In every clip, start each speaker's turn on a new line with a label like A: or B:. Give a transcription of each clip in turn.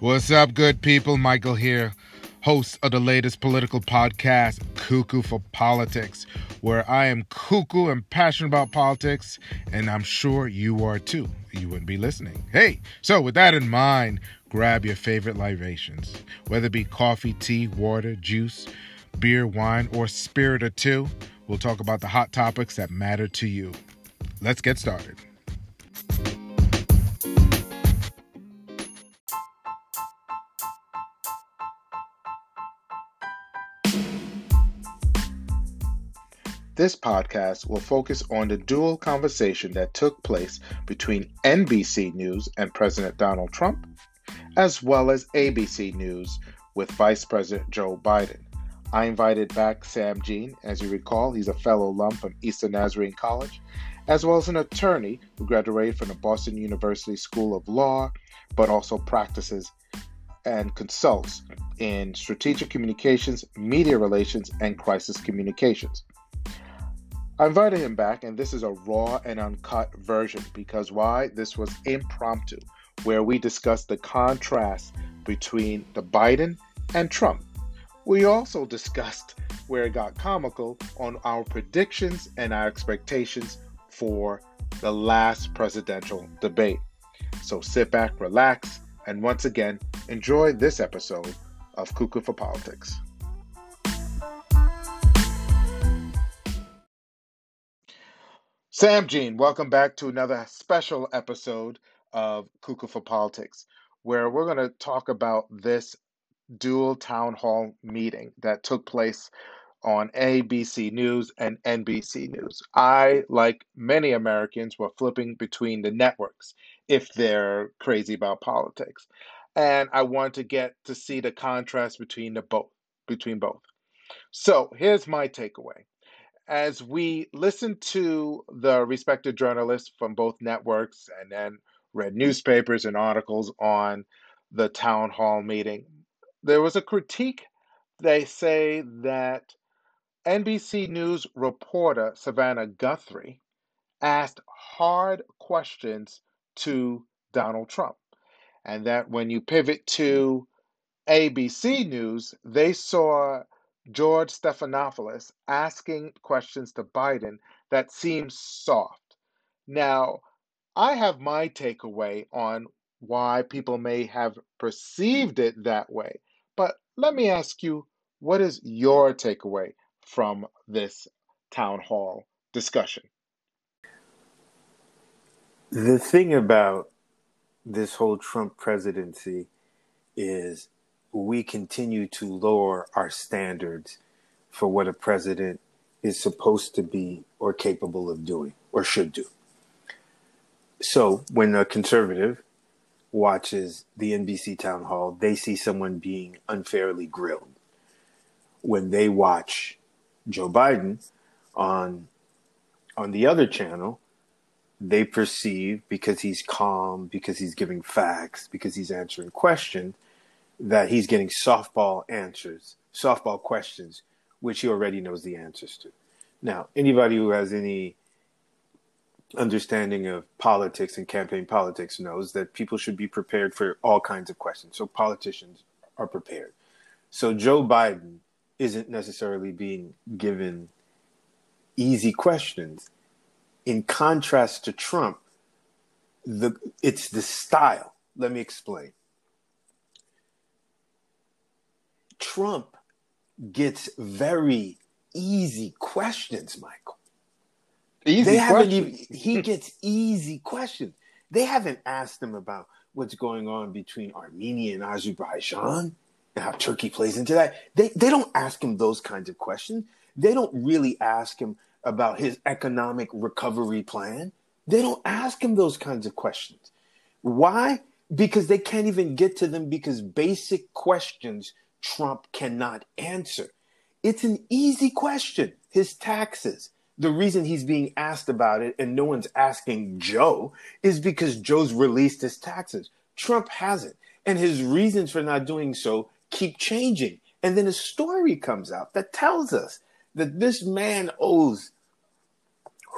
A: What's up, good people? Michael here, host of the latest political podcast, Cuckoo for Politics, where I am cuckoo and passionate about politics, and I'm sure you are too. You wouldn't be listening. Hey, so with that in mind, grab your favorite libations, whether it be coffee, tea, water, juice, beer, wine, or spirit or two. We'll talk about the hot topics that matter to you. Let's get started. This podcast will focus on the dual conversation that took place between NBC News and President Donald Trump, as well as ABC News with Vice President Joe Biden. I invited back Sam Jean. As you recall, he's a fellow alum from Eastern Nazarene College, as well as an attorney who graduated from the Boston University School of Law, but also practices and consults in strategic communications, media relations, and crisis communications. I invited him back, and this is a raw and uncut version because why? This was impromptu, where we discussed the contrast between the Biden and Trump. We also discussed where it got comical on our predictions and our expectations for the last presidential debate. So sit back, relax, and once again, enjoy this episode of Cuckoo for Politics. Sam Jean, welcome back to another special episode of Cuckoo for Politics, where we're going to talk about this dual town hall meeting that took place on ABC News and NBC News. I, like many Americans, were flipping between the networks if they're crazy about politics. And I want to get to see the contrast between the both between both. So here's my takeaway as we listened to the respected journalists from both networks and then read newspapers and articles on the town hall meeting, there was a critique. They say that NBC News reporter Savannah Guthrie asked hard questions to Donald Trump. And that when you pivot to ABC News, they saw George Stephanopoulos asking questions to Biden that seems soft. Now, I have my takeaway on why people may have perceived it that way, but let me ask you what is your takeaway from this town hall discussion?
B: The thing about this whole Trump presidency is we continue to lower our standards for what a president is supposed to be or capable of doing or should do. So when a conservative watches the NBC town hall, they see someone being unfairly grilled. When they watch Joe Biden on on the other channel, they perceive because he's calm, because he's giving facts, because he's answering questions, that he's getting softball answers, softball questions, which he already knows the answers to. Now, anybody who has any understanding of politics and campaign politics knows that people should be prepared for all kinds of questions. So politicians are prepared. So Joe Biden isn't necessarily being given easy questions. In contrast to Trump, the it's the style. Let me explain. Trump gets very easy questions, Michael. Easy they haven't even he gets easy questions. They haven't asked him about what's going on between Armenia and Azerbaijan and how Turkey plays into that. They they don't ask him those kinds of questions. They don't really ask him about his economic recovery plan. They don't ask him those kinds of questions. Why? Because they can't even get to them because basic questions Trump cannot answer. It's an easy question. His taxes. The reason he's being asked about it and no one's asking Joe is because Joe's released his taxes. Trump hasn't. And his reasons for not doing so keep changing. And then a story comes out that tells us that this man owes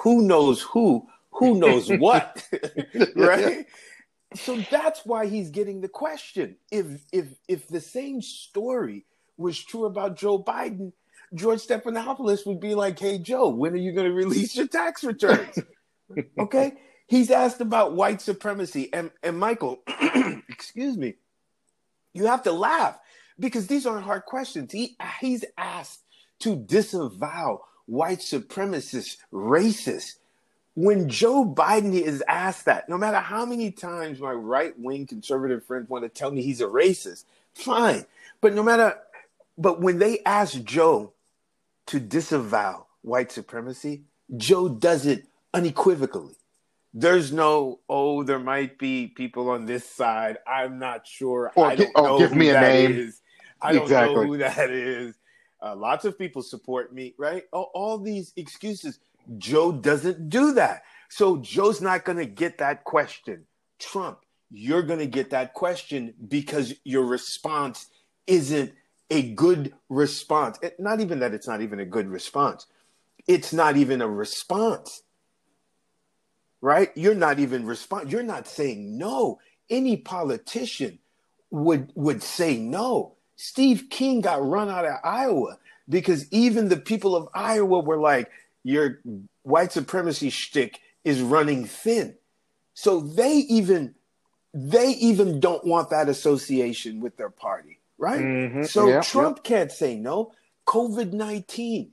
B: who knows who, who knows what, right? So that's why he's getting the question. If if if the same story was true about Joe Biden, George Stephanopoulos would be like, "Hey Joe, when are you going to release your tax returns?" okay? He's asked about white supremacy and and Michael, excuse me. You have to laugh because these aren't hard questions. He he's asked to disavow white supremacists, racists when Joe Biden is asked that, no matter how many times my right wing conservative friends want to tell me he's a racist, fine. But no matter, but when they ask Joe to disavow white supremacy, Joe does it unequivocally. There's no, oh, there might be people on this side. I'm not sure.
A: Or, I don't know give me a name.
B: Is. I don't exactly. know who that is. Uh, lots of people support me, right? All, all these excuses. Joe doesn't do that. So Joe's not going to get that question. Trump, you're going to get that question because your response isn't a good response. It, not even that it's not even a good response. It's not even a response. Right? You're not even respond. You're not saying no. Any politician would would say no. Steve King got run out of Iowa because even the people of Iowa were like, your white supremacy shtick is running thin. So they even they even don't want that association with their party, right? Mm-hmm. So yep, Trump yep. can't say no. COVID 19.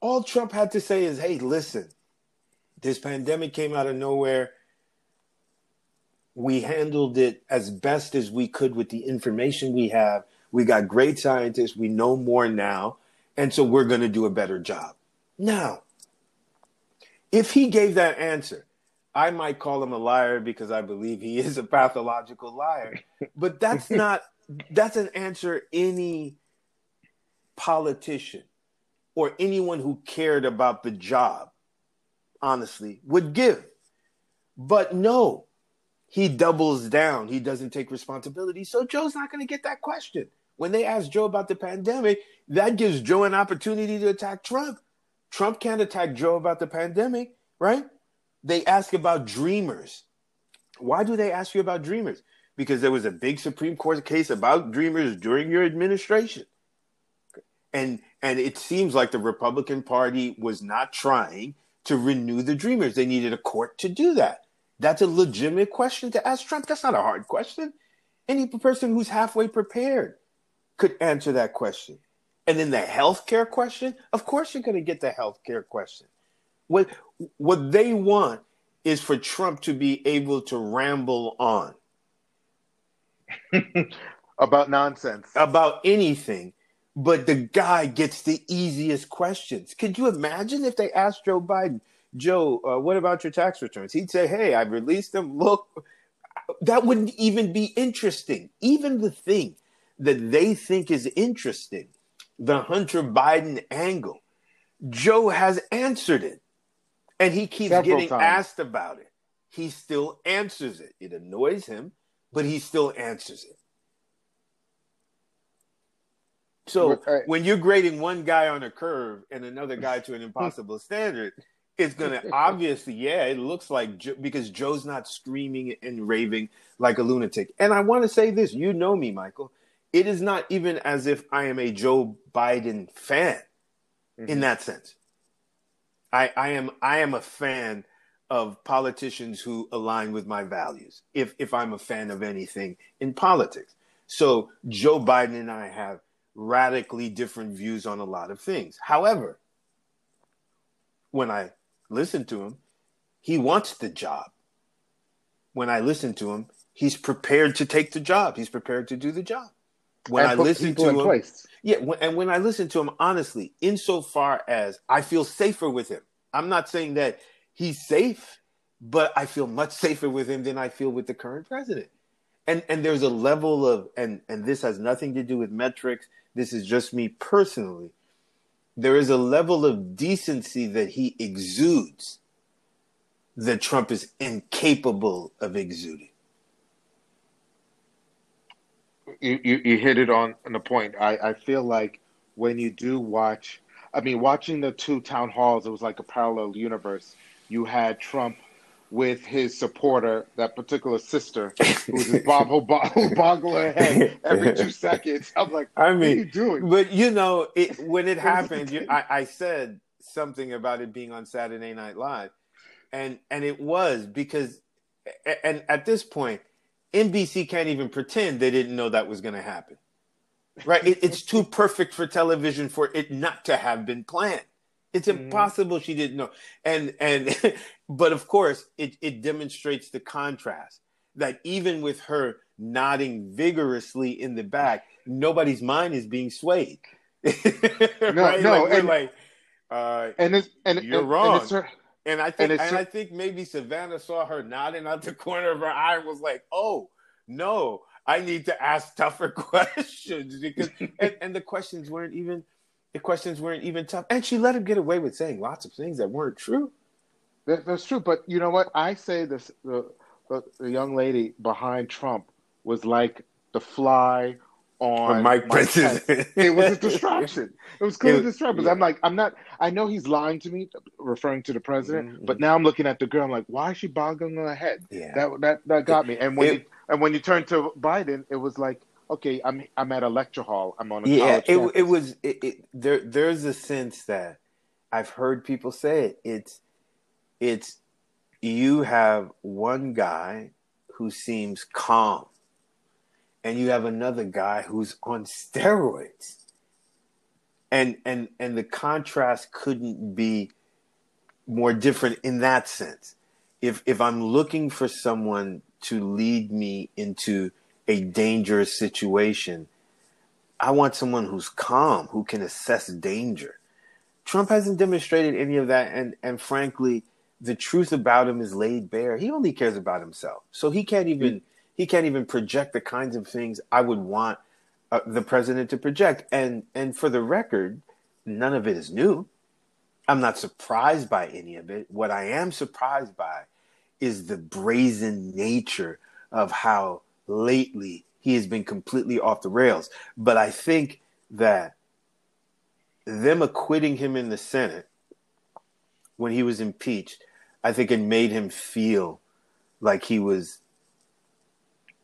B: All Trump had to say is, hey, listen, this pandemic came out of nowhere. We handled it as best as we could with the information we have. We got great scientists. We know more now. And so we're going to do a better job. Now, if he gave that answer, I might call him a liar because I believe he is a pathological liar. But that's not that's an answer any politician or anyone who cared about the job honestly would give. But no, he doubles down. He doesn't take responsibility. So Joe's not going to get that question. When they ask Joe about the pandemic, that gives Joe an opportunity to attack Trump. Trump can't attack Joe about the pandemic, right? They ask about dreamers. Why do they ask you about dreamers? Because there was a big Supreme Court case about dreamers during your administration. And and it seems like the Republican Party was not trying to renew the dreamers. They needed a court to do that. That's a legitimate question to ask Trump. That's not a hard question. Any person who's halfway prepared could answer that question. And then the healthcare question, of course you're going to get the healthcare question. What what they want is for Trump to be able to ramble on
A: about nonsense,
B: about anything, but the guy gets the easiest questions. Could you imagine if they asked Joe Biden, Joe, uh, what about your tax returns? He'd say, "Hey, I've released them. Look." That wouldn't even be interesting. Even the thing that they think is interesting the Hunter Biden angle. Joe has answered it. And he keeps Several getting times. asked about it. He still answers it. It annoys him, but he still answers it. So when you're grading one guy on a curve and another guy to an impossible standard, it's going to obviously, yeah, it looks like Joe, because Joe's not screaming and raving like a lunatic. And I want to say this you know me, Michael it is not even as if I am a Joe Biden fan mm-hmm. in that sense. I, I am I am a fan of politicians who align with my values. If if I'm a fan of anything in politics. So Joe Biden and I have radically different views on a lot of things. However, when I listen to him, he wants the job. When I listen to him, he's prepared to take the job. He's prepared to do the job when I listen to him, place. yeah, when, and when I listen to him, honestly, insofar as I feel safer with him, I'm not saying that he's safe, but I feel much safer with him than I feel with the current president. And and there's a level of and and this has nothing to do with metrics. This is just me personally. There is a level of decency that he exudes that Trump is incapable of exuding.
A: You, you, you hit it on, on the point. I, I feel like when you do watch, I mean, watching the two town halls, it was like a parallel universe. You had Trump with his supporter, that particular sister, who's Bob who boggle her head every two seconds. I'm like, I mean, are you doing?
B: But you know, it, when it happened, you, I, I said something about it being on Saturday Night Live, and and it was because, and at this point, NBC can't even pretend they didn't know that was going to happen. Right? It, it's too perfect for television for it not to have been planned. It's mm-hmm. impossible she didn't know. And and but of course it, it demonstrates the contrast that even with her nodding vigorously in the back, nobody's mind is being swayed. no,
A: right? no, like, and, like, uh, and it's and
B: you're
A: and,
B: wrong. And, her, and I think and, and I think maybe Savannah saw her nodding out the corner of her eye and was like, "Oh no, I need to ask tougher questions because and, and the questions weren't even the questions weren't even tough. And she let him get away with saying lots of things that weren't true.
A: That, that's true. But you know what? I say this the, the, the young lady behind Trump was like the fly on Mike Pence, it was a distraction. It was clearly a distraction. Yeah. I'm like, I'm not. I know he's lying to me, referring to the president. Mm-hmm. But now I'm looking at the girl. I'm like, why is she boggling her head? Yeah. That that that got me. And when it, you, and when you turn to Biden, it was like, okay, I'm I'm at a lecture hall. I'm on a yeah.
B: it campus. it was it, it, there. There's a sense that I've heard people say it. It's it's you have one guy who seems calm, and you have another guy who's on steroids, and and and the contrast couldn't be more different in that sense. If if I'm looking for someone to lead me into a dangerous situation, I want someone who's calm, who can assess danger. Trump hasn't demonstrated any of that, and and frankly, the truth about him is laid bare. He only cares about himself, so he can't even mm. He can't even project the kinds of things I would want uh, the president to project. And and for the record, none of it is new. I'm not surprised by any of it. What I am surprised by is the brazen nature of how lately he has been completely off the rails. But I think that them acquitting him in the Senate when he was impeached, I think it made him feel like he was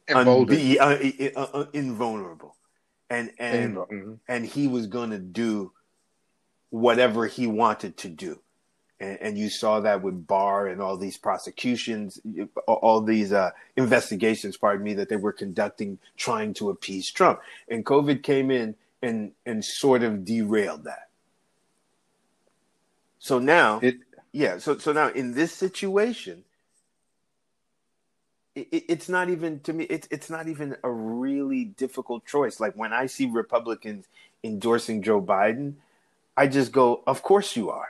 B: unbe- uh, uh, uh, invulnerable, and and mm-hmm. and he was going to do whatever he wanted to do and, and, you saw that with Barr and all these prosecutions, all these uh, investigations, pardon me, that they were conducting trying to appease Trump. And COVID came in and and sort of derailed that. So now, it, yeah. So so now in this situation, it, it's not even to me. It's it's not even a really difficult choice. Like when I see Republicans endorsing Joe Biden, I just go, "Of course you are."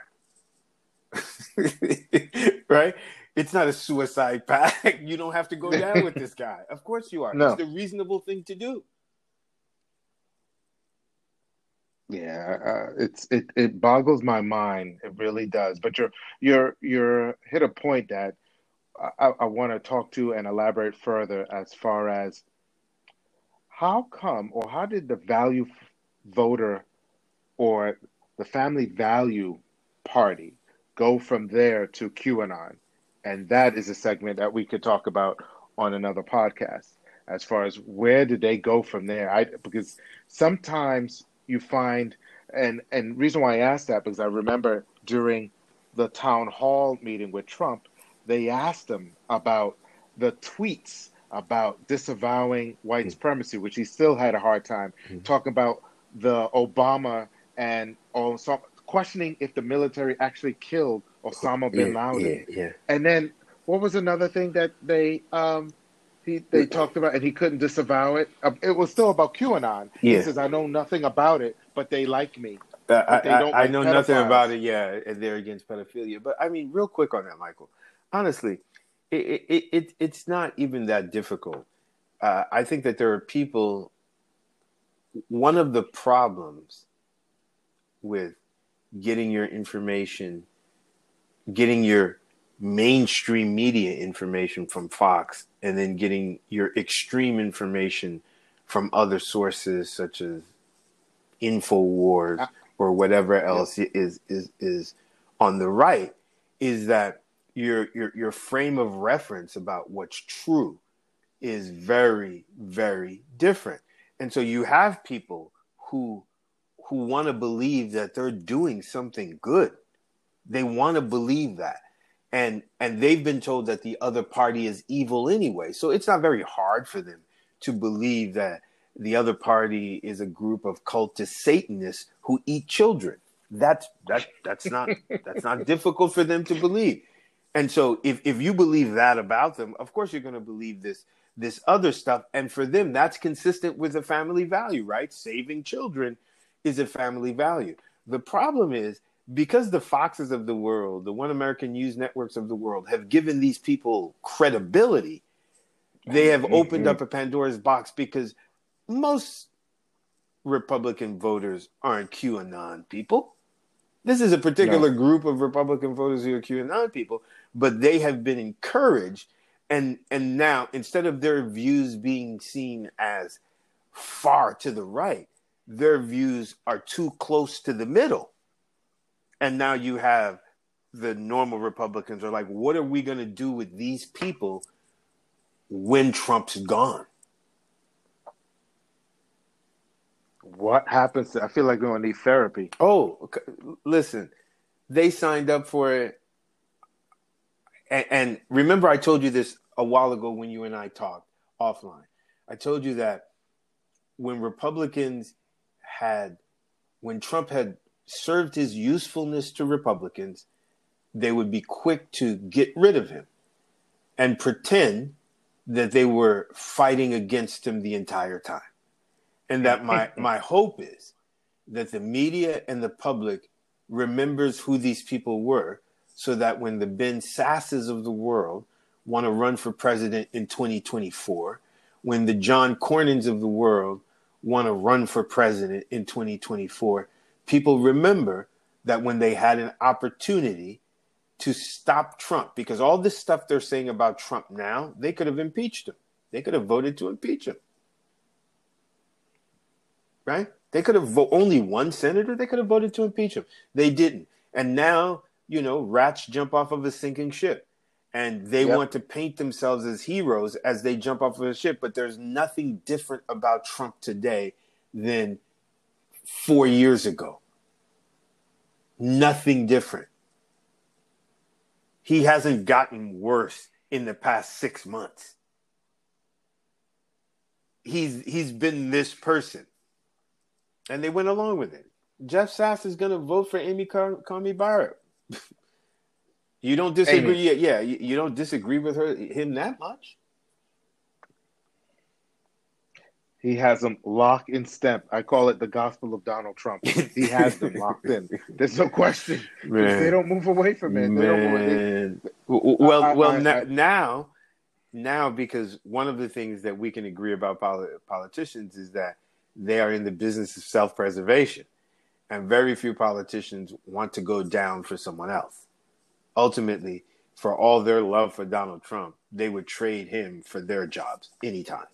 B: right? It's not a suicide pact. You don't have to go down with this guy. Of course you are. No. It's the reasonable thing to do.
A: Yeah, uh, it's it it boggles my mind. It really does. But you're you're you're hit a point that I, I want to talk to and elaborate further as far as how come or how did the value voter or the family value party go from there to QAnon. And that is a segment that we could talk about on another podcast as far as where did they go from there. I because sometimes you find and and reason why I asked that because I remember during the town hall meeting with Trump, they asked him about the tweets about disavowing white mm-hmm. supremacy, which he still had a hard time mm-hmm. talking about the Obama and also questioning if the military actually killed Osama bin yeah, Laden. Yeah, yeah. And then what was another thing that they um he they talked about and he couldn't disavow it. Uh, it was still about QAnon. Yeah. He says I know nothing about it, but they like me.
B: Uh, I, I, like know pedophiles. nothing about it. Yeah, and they're against pedophilia. But I mean, real quick on that, Michael. Honestly, it, it, it it's not even that difficult. Uh, I think that there are people. One of the problems with getting your information, getting your mainstream media information from Fox, and then getting your extreme information from other sources such as Infowars or whatever else is is is on the right, is that your your your frame of reference about what's true is very very different. And so you have people who who want to believe that they're doing something good. They want to believe that. And and they've been told that the other party is evil anyway. So it's not very hard for them to believe that the other party is a group of cultist satanists who eat children. That's that that's not that's not difficult for them to believe and so if if you believe that about them of course you're going to believe this this other stuff. And for them that's consistent with a family value right? Saving children is a family value. The problem is because the foxes of the world the one american news networks of the world have given these people credibility they have opened mm-hmm. up a pandora's box because most republican voters aren't qanon people this is a particular no. group of republican voters who are qanon people but they have been encouraged and and now instead of their views being seen as far to the right their views are too close to the middle and now you have the normal republicans are like what are we going to do with these people when trump's gone
A: what happens to, i feel like we're to need therapy
B: oh listen they signed up for it and, and remember, I told you this a while ago when you and I talked offline. I told you that when Republicans had, when Trump had served his usefulness to Republicans, they would be quick to get rid of him and pretend that they were fighting against him the entire time. And that my, my hope is that the media and the public remembers who these people were so that when the Ben Sasses of the world want to run for president in 2024, when the John Cornyn's of the world want to run for president in 2024, people remember that when they had an opportunity to stop Trump, because all this stuff they're saying about Trump now, they could have impeached him. They could have voted to impeach him. Right? They could have vo- only one senator. They could have voted to impeach him. They didn't. And now you know, rats jump off of a sinking ship. And they yep. want to paint themselves as heroes as they jump off of a ship. But there's nothing different about Trump today than four years ago. Nothing different. He hasn't gotten worse in the past six months. He's he's been this person. And they went along with it. Jeff Sass is going to vote for Amy Coney Barrett. you don't disagree? Yeah, yeah. You, you don't disagree with her him that much?
A: He has them locked in step. I call it the gospel of Donald Trump. He has them locked in. There's no question. They don't move away from it.
B: Man. well, I, well, I, I, now, now, because one of the things that we can agree about politicians is that they are in the business of self-preservation and very few politicians want to go down for someone else. Ultimately, for all their love for Donald Trump, they would trade him for their jobs anytime.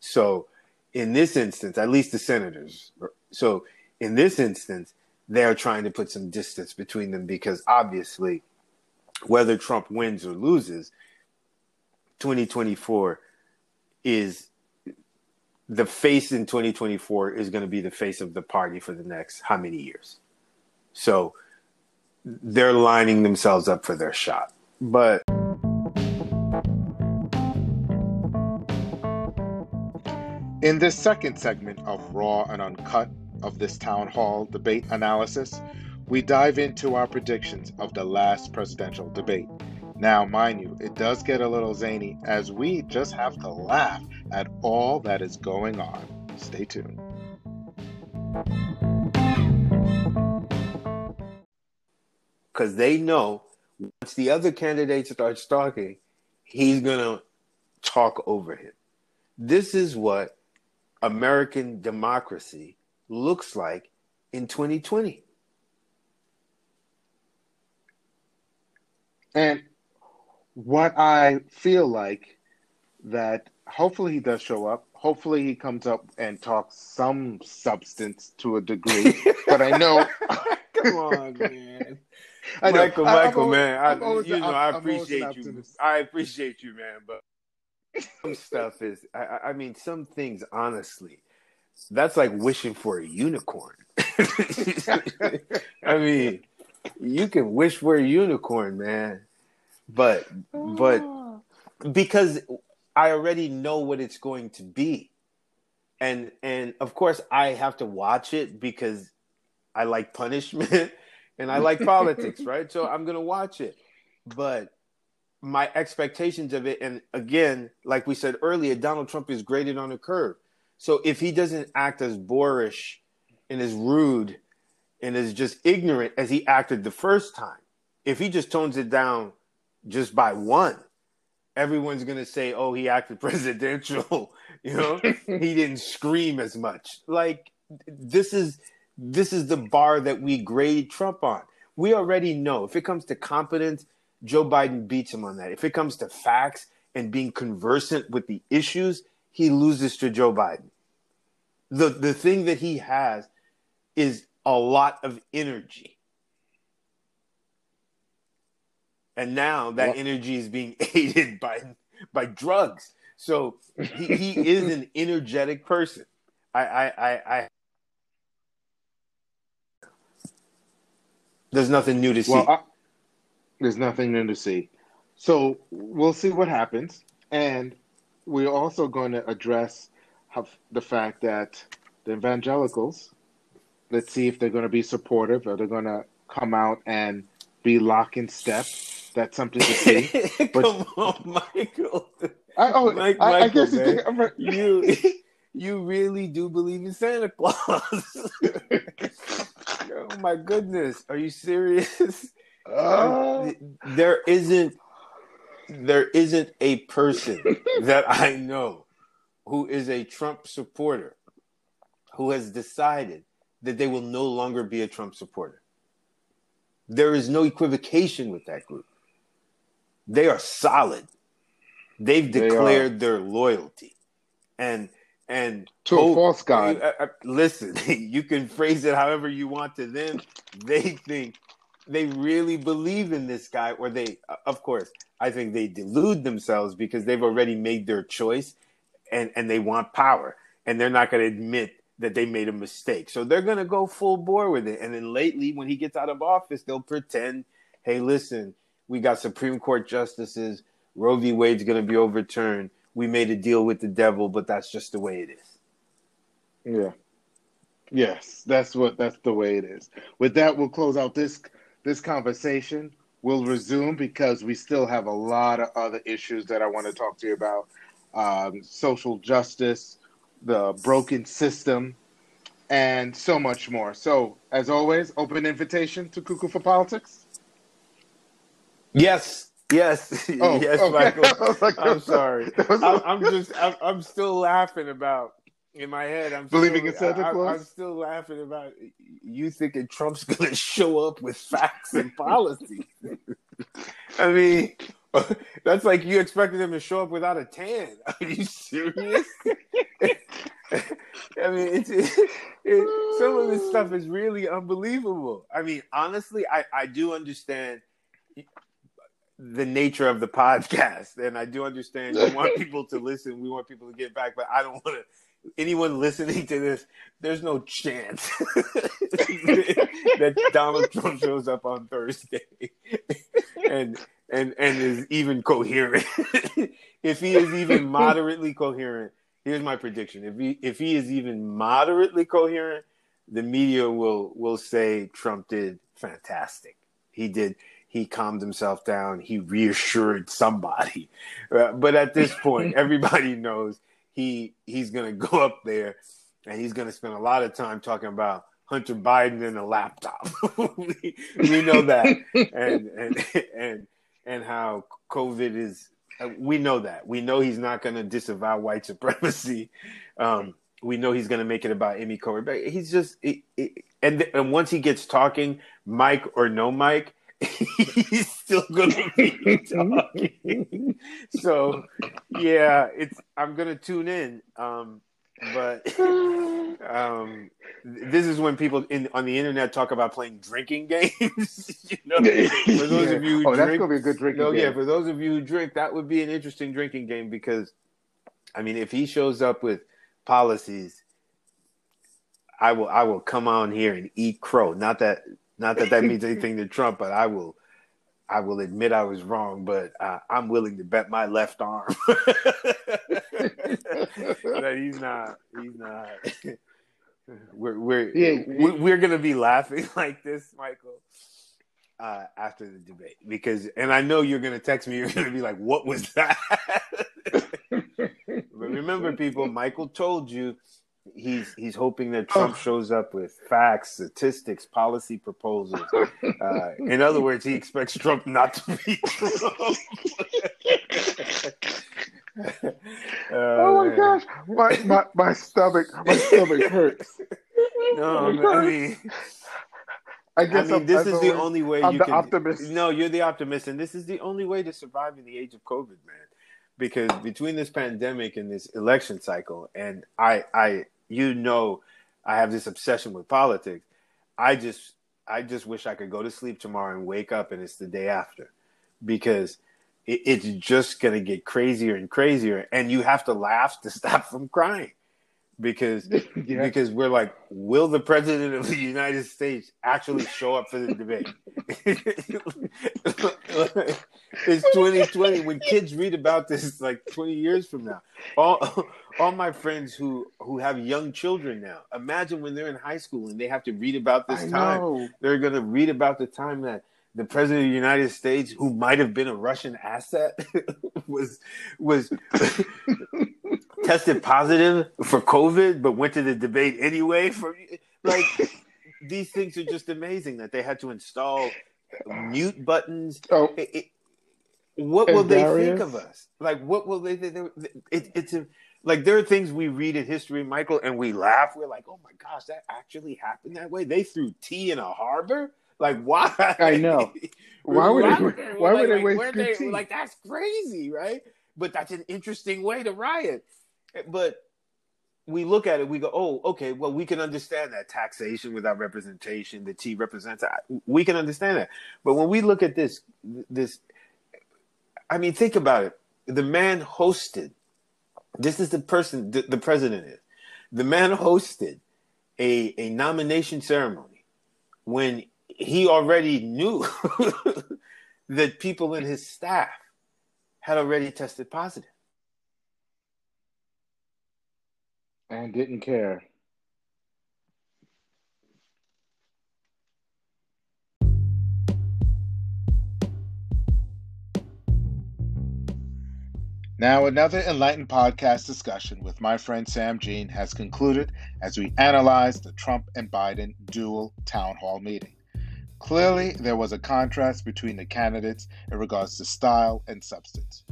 B: So, in this instance, at least the senators, so in this instance, they're trying to put some distance between them because obviously, whether Trump wins or loses, 2024 is the face in 2024 is going to be the face of the party for the next how many years? So they're lining themselves up for their shot. But
A: in this second segment of Raw and Uncut of this town hall debate analysis, we dive into our predictions of the last presidential debate. Now, mind you, it does get a little zany as we just have to laugh at all that is going on. Stay tuned.
B: Because they know once the other candidate starts talking, he's going to talk over him. This is what American democracy looks like in 2020.
A: And what I feel like that hopefully he does show up. Hopefully he comes up and talks some substance to a degree. but I know
B: Come on, man. I know. Michael, I, Michael, always, man, I, always, you know, I appreciate you. I appreciate you, man. But some stuff is, I, I mean, some things, honestly, that's like wishing for a unicorn. I mean, you can wish for a unicorn, man, but but ah. because I already know what it's going to be, and and of course I have to watch it because I like punishment and I like politics, right? So I'm gonna watch it, but my expectations of it, and again, like we said earlier, Donald Trump is graded on a curve. So if he doesn't act as boorish and as rude and as just ignorant as he acted the first time, if he just tones it down just by one, everyone's gonna say, "Oh, he acted presidential." you know, he didn't scream as much. Like this is this is the bar that we grade Trump on. We already know if it comes to competence, Joe Biden beats him on that. If it comes to facts and being conversant with the issues, he loses to Joe Biden. The the thing that he has is a lot of energy. And now that energy is being aided by by drugs. So he, he is an energetic person. I, I, I, I there's nothing new to see. Well, I,
A: there's nothing new to see. So we'll see what happens, and we're also going to address how, the fact that the evangelicals. Let's see if they're going to be supportive or they're going to come out and be lock in step. That's something to see.
B: But, Come on, Michael. I, oh, Mike, I, Michael, I guess man, you you really do believe in Santa Claus. oh my goodness, are you serious? Uh... There isn't there isn't a person that I know who is a Trump supporter who has decided that they will no longer be a Trump supporter. There is no equivocation with that group. They are solid. They've declared they their loyalty. And and
A: to a false god.
B: Listen, you can phrase it however you want to them. They think they really believe in this guy, or they, of course, I think they delude themselves because they've already made their choice, and and they want power, and they're not going to admit that they made a mistake. So they're going to go full bore with it. And then lately, when he gets out of office, they'll pretend, hey, listen, we got Supreme Court justices. Roe v. Wade's going to be overturned. We made a deal with the devil, but that's just the way it is.
A: Yeah. Yes, that's what that's the way it is. With that, we'll close out this this conversation. We'll resume because we still have a lot of other issues that I want to talk to you about. Um, social justice, the broken system, and so much more. So, as always, open invitation to Cuckoo for Politics.
B: Yes, yes, oh, yes, okay. Michael. like, I'm sorry. I'm, I'm, just, I'm, I'm, still laughing about in my head. I'm
A: believing still, in Santa Claus.
B: I, am still laughing about you thinking Trump's going to show up with facts and policy. I mean, that's like you expected him to show up without a tan. Are you serious? I mean, it's, it, it, some of this stuff is really unbelievable. I mean, honestly, I, I do understand the nature of the podcast, and I do understand we want people to listen, we want people to get back, but I don't want to. Anyone listening to this, there's no chance that Donald Trump shows up on Thursday and and and is even coherent. if he is even moderately coherent, here's my prediction: if he if he is even moderately coherent, the media will will say Trump did fantastic. He did. He calmed himself down. He reassured somebody. Uh, but at this point, everybody knows he he's going to go up there and he's going to spend a lot of time talking about Hunter Biden and a laptop. we, we, know that, and and and and how COVID is uh, we know that. We know he's not going to disavow white supremacy. Um, we know he's going to make it about Amy Coney. He's just, it, it, and and once he gets talking, Mike or no Mike, he's still going to be talking. so, yeah, it's. I'm to tune in. Um, but um, this is when people in on the internet talk about playing drinking games. you know, for those
A: yeah.
B: of you
A: who oh, drink, that's gonna be a good drinking.
B: No,
A: game.
B: yeah, for those of you who drink, that would be an interesting drinking game because, I mean, if he shows up with policies, I will I will come on here and eat crow. Not that not that that means anything to Trump, but I will I will admit I was wrong, but uh, I'm willing to bet my left arm that he's not. He's not. we're we're yeah, we're gonna be laughing like this, Michael, uh, after the debate because, and I know you're gonna text me. You're gonna be like, "What was that?" but remember, people, Michael told you he's he's hoping that Trump oh. shows up with facts, statistics, policy proposals. Uh, in other words, he expects Trump not to be Trump.
A: uh, oh my gosh, my, my my stomach my stomach hurts.
B: No, oh I mean. I guess I mean, this I'm is the only way
A: I'm
B: you
A: the
B: can.
A: Optimist.
B: No, you're the optimist, and this is the only way to survive in the age of COVID, man. Because between this pandemic and this election cycle, and I, I, you know I have this obsession with politics. I just I just wish I could go to sleep tomorrow and wake up and it's the day after because it, it's just going to get crazier and crazier and you have to laugh to stop from crying because yeah. because we're like, will the president of the United States actually show up for the debate? it's 2020. When kids read about this, like 20 years from now, all all my friends who who have young children now, imagine when they're in high school and they have to read about this I time. Know. They're going to read about the time that the president of the United States, who might have been a Russian asset, was was tested positive for COVID, but went to the debate anyway. For like, these things are just amazing that they had to install mute buttons. Oh, it, it, what will they think of us? Like, what will they? think? it, it's a, like there are things we read in history, Michael, and we laugh. We're like, oh my gosh, that actually happened that way. They threw tea in a harbor. Like, why?
A: I know. Why would they? Why would they waste good tea?
B: Like, that's crazy, right? But that's an interesting way to riot. But we look at it, we go, oh, okay, well, we can understand that taxation without representation, the T represents, we can understand that. But when we look at this, this, I mean, think about it. The man hosted, this is the person, the, the president is, the man hosted a, a nomination ceremony when he already knew that people in his staff had already tested positive.
A: And didn't care. Now, another enlightened podcast discussion with my friend Sam Jean has concluded as we analyze the Trump and Biden dual town hall meeting. Clearly, there was a contrast between the candidates in regards to style and substance.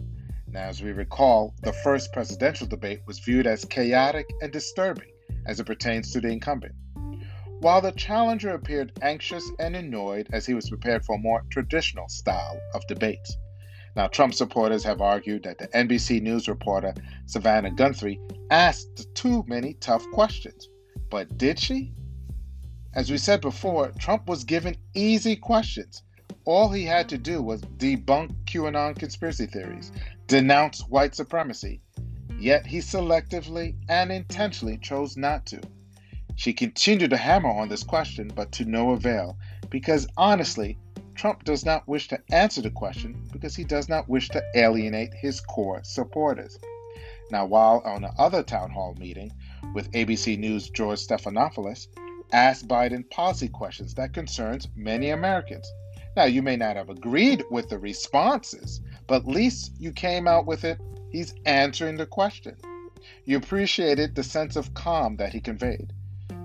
A: Now, as we recall, the first presidential debate was viewed as chaotic and disturbing as it pertains to the incumbent. While the challenger appeared anxious and annoyed as he was prepared for a more traditional style of debate. Now, Trump supporters have argued that the NBC News reporter Savannah Guthrie asked too many tough questions. But did she? As we said before, Trump was given easy questions. All he had to do was debunk QAnon conspiracy theories, denounce white supremacy, yet he selectively and intentionally chose not to. She continued to hammer on this question, but to no avail, because honestly, Trump does not wish to answer the question because he does not wish to alienate his core supporters. Now, while on another town hall meeting with ABC News' George Stephanopoulos, asked Biden policy questions that concerns many Americans. Now, you may not have agreed with the responses, but at least you came out with it. He's answering the question. You appreciated the sense of calm that he conveyed.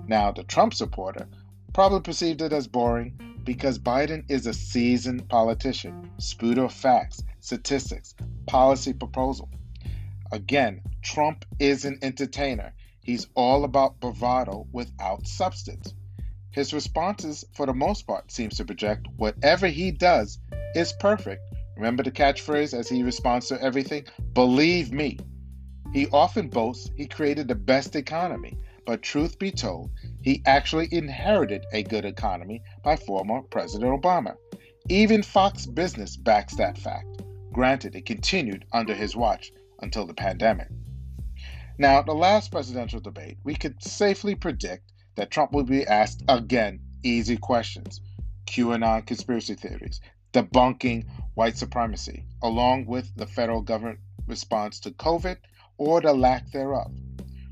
A: Now, the Trump supporter probably perceived it as boring because Biden is a seasoned politician, spewed of facts, statistics, policy proposal. Again, Trump is an entertainer. He's all about bravado without substance. His responses, for the most part, seems to project whatever he does is perfect Remember the catchphrase as he responds to everything? Believe me. He often boasts he created the best economy, but truth be told, he actually inherited a good economy by former President Obama. Even Fox Business backs that fact. Granted, it continued under his watch until the pandemic. Now, the last presidential debate, we could safely predict that Trump will be asked again easy questions QAnon conspiracy theories, debunking white supremacy, along with the federal government response to COVID or the lack thereof.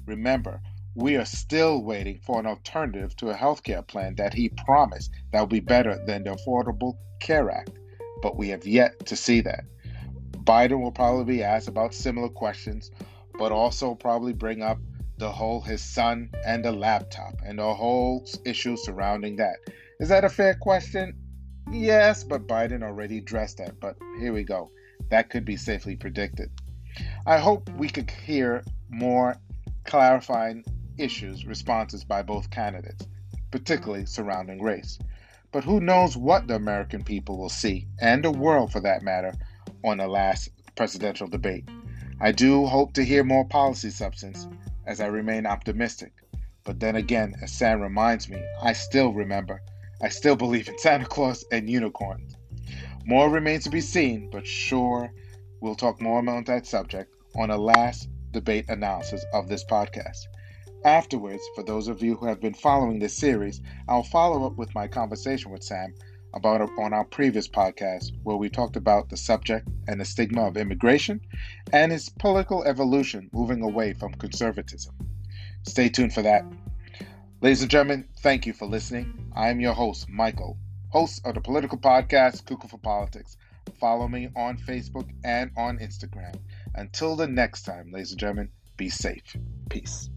A: Remember, we are still waiting for an alternative to a healthcare plan that he promised that will be better than the Affordable Care Act, but we have yet to see that. Biden will probably be asked about similar questions, but also probably bring up the whole his son and the laptop and the whole issue surrounding that. Is that a fair question? Yes, but Biden already addressed that. But here we go. That could be safely predicted. I hope we could hear more clarifying issues, responses by both candidates, particularly surrounding race. But who knows what the American people will see, and the world for that matter, on the last presidential debate. I do hope to hear more policy substance as I remain optimistic. But then again, as Sam reminds me, I still remember, I still believe in Santa Claus and unicorns. More remains to be seen, but sure, we'll talk more about that subject on a last debate analysis of this podcast. Afterwards, for those of you who have been following this series, I'll follow up with my conversation with Sam about on our previous podcast where we talked about the subject and the stigma of immigration and its political evolution moving away from conservatism. Stay tuned for that. Ladies and gentlemen, thank you for listening. I am your host, Michael, host of the political podcast Cuckoo for Politics. Follow me on Facebook and on Instagram. Until the next time, ladies and gentlemen, be safe. Peace.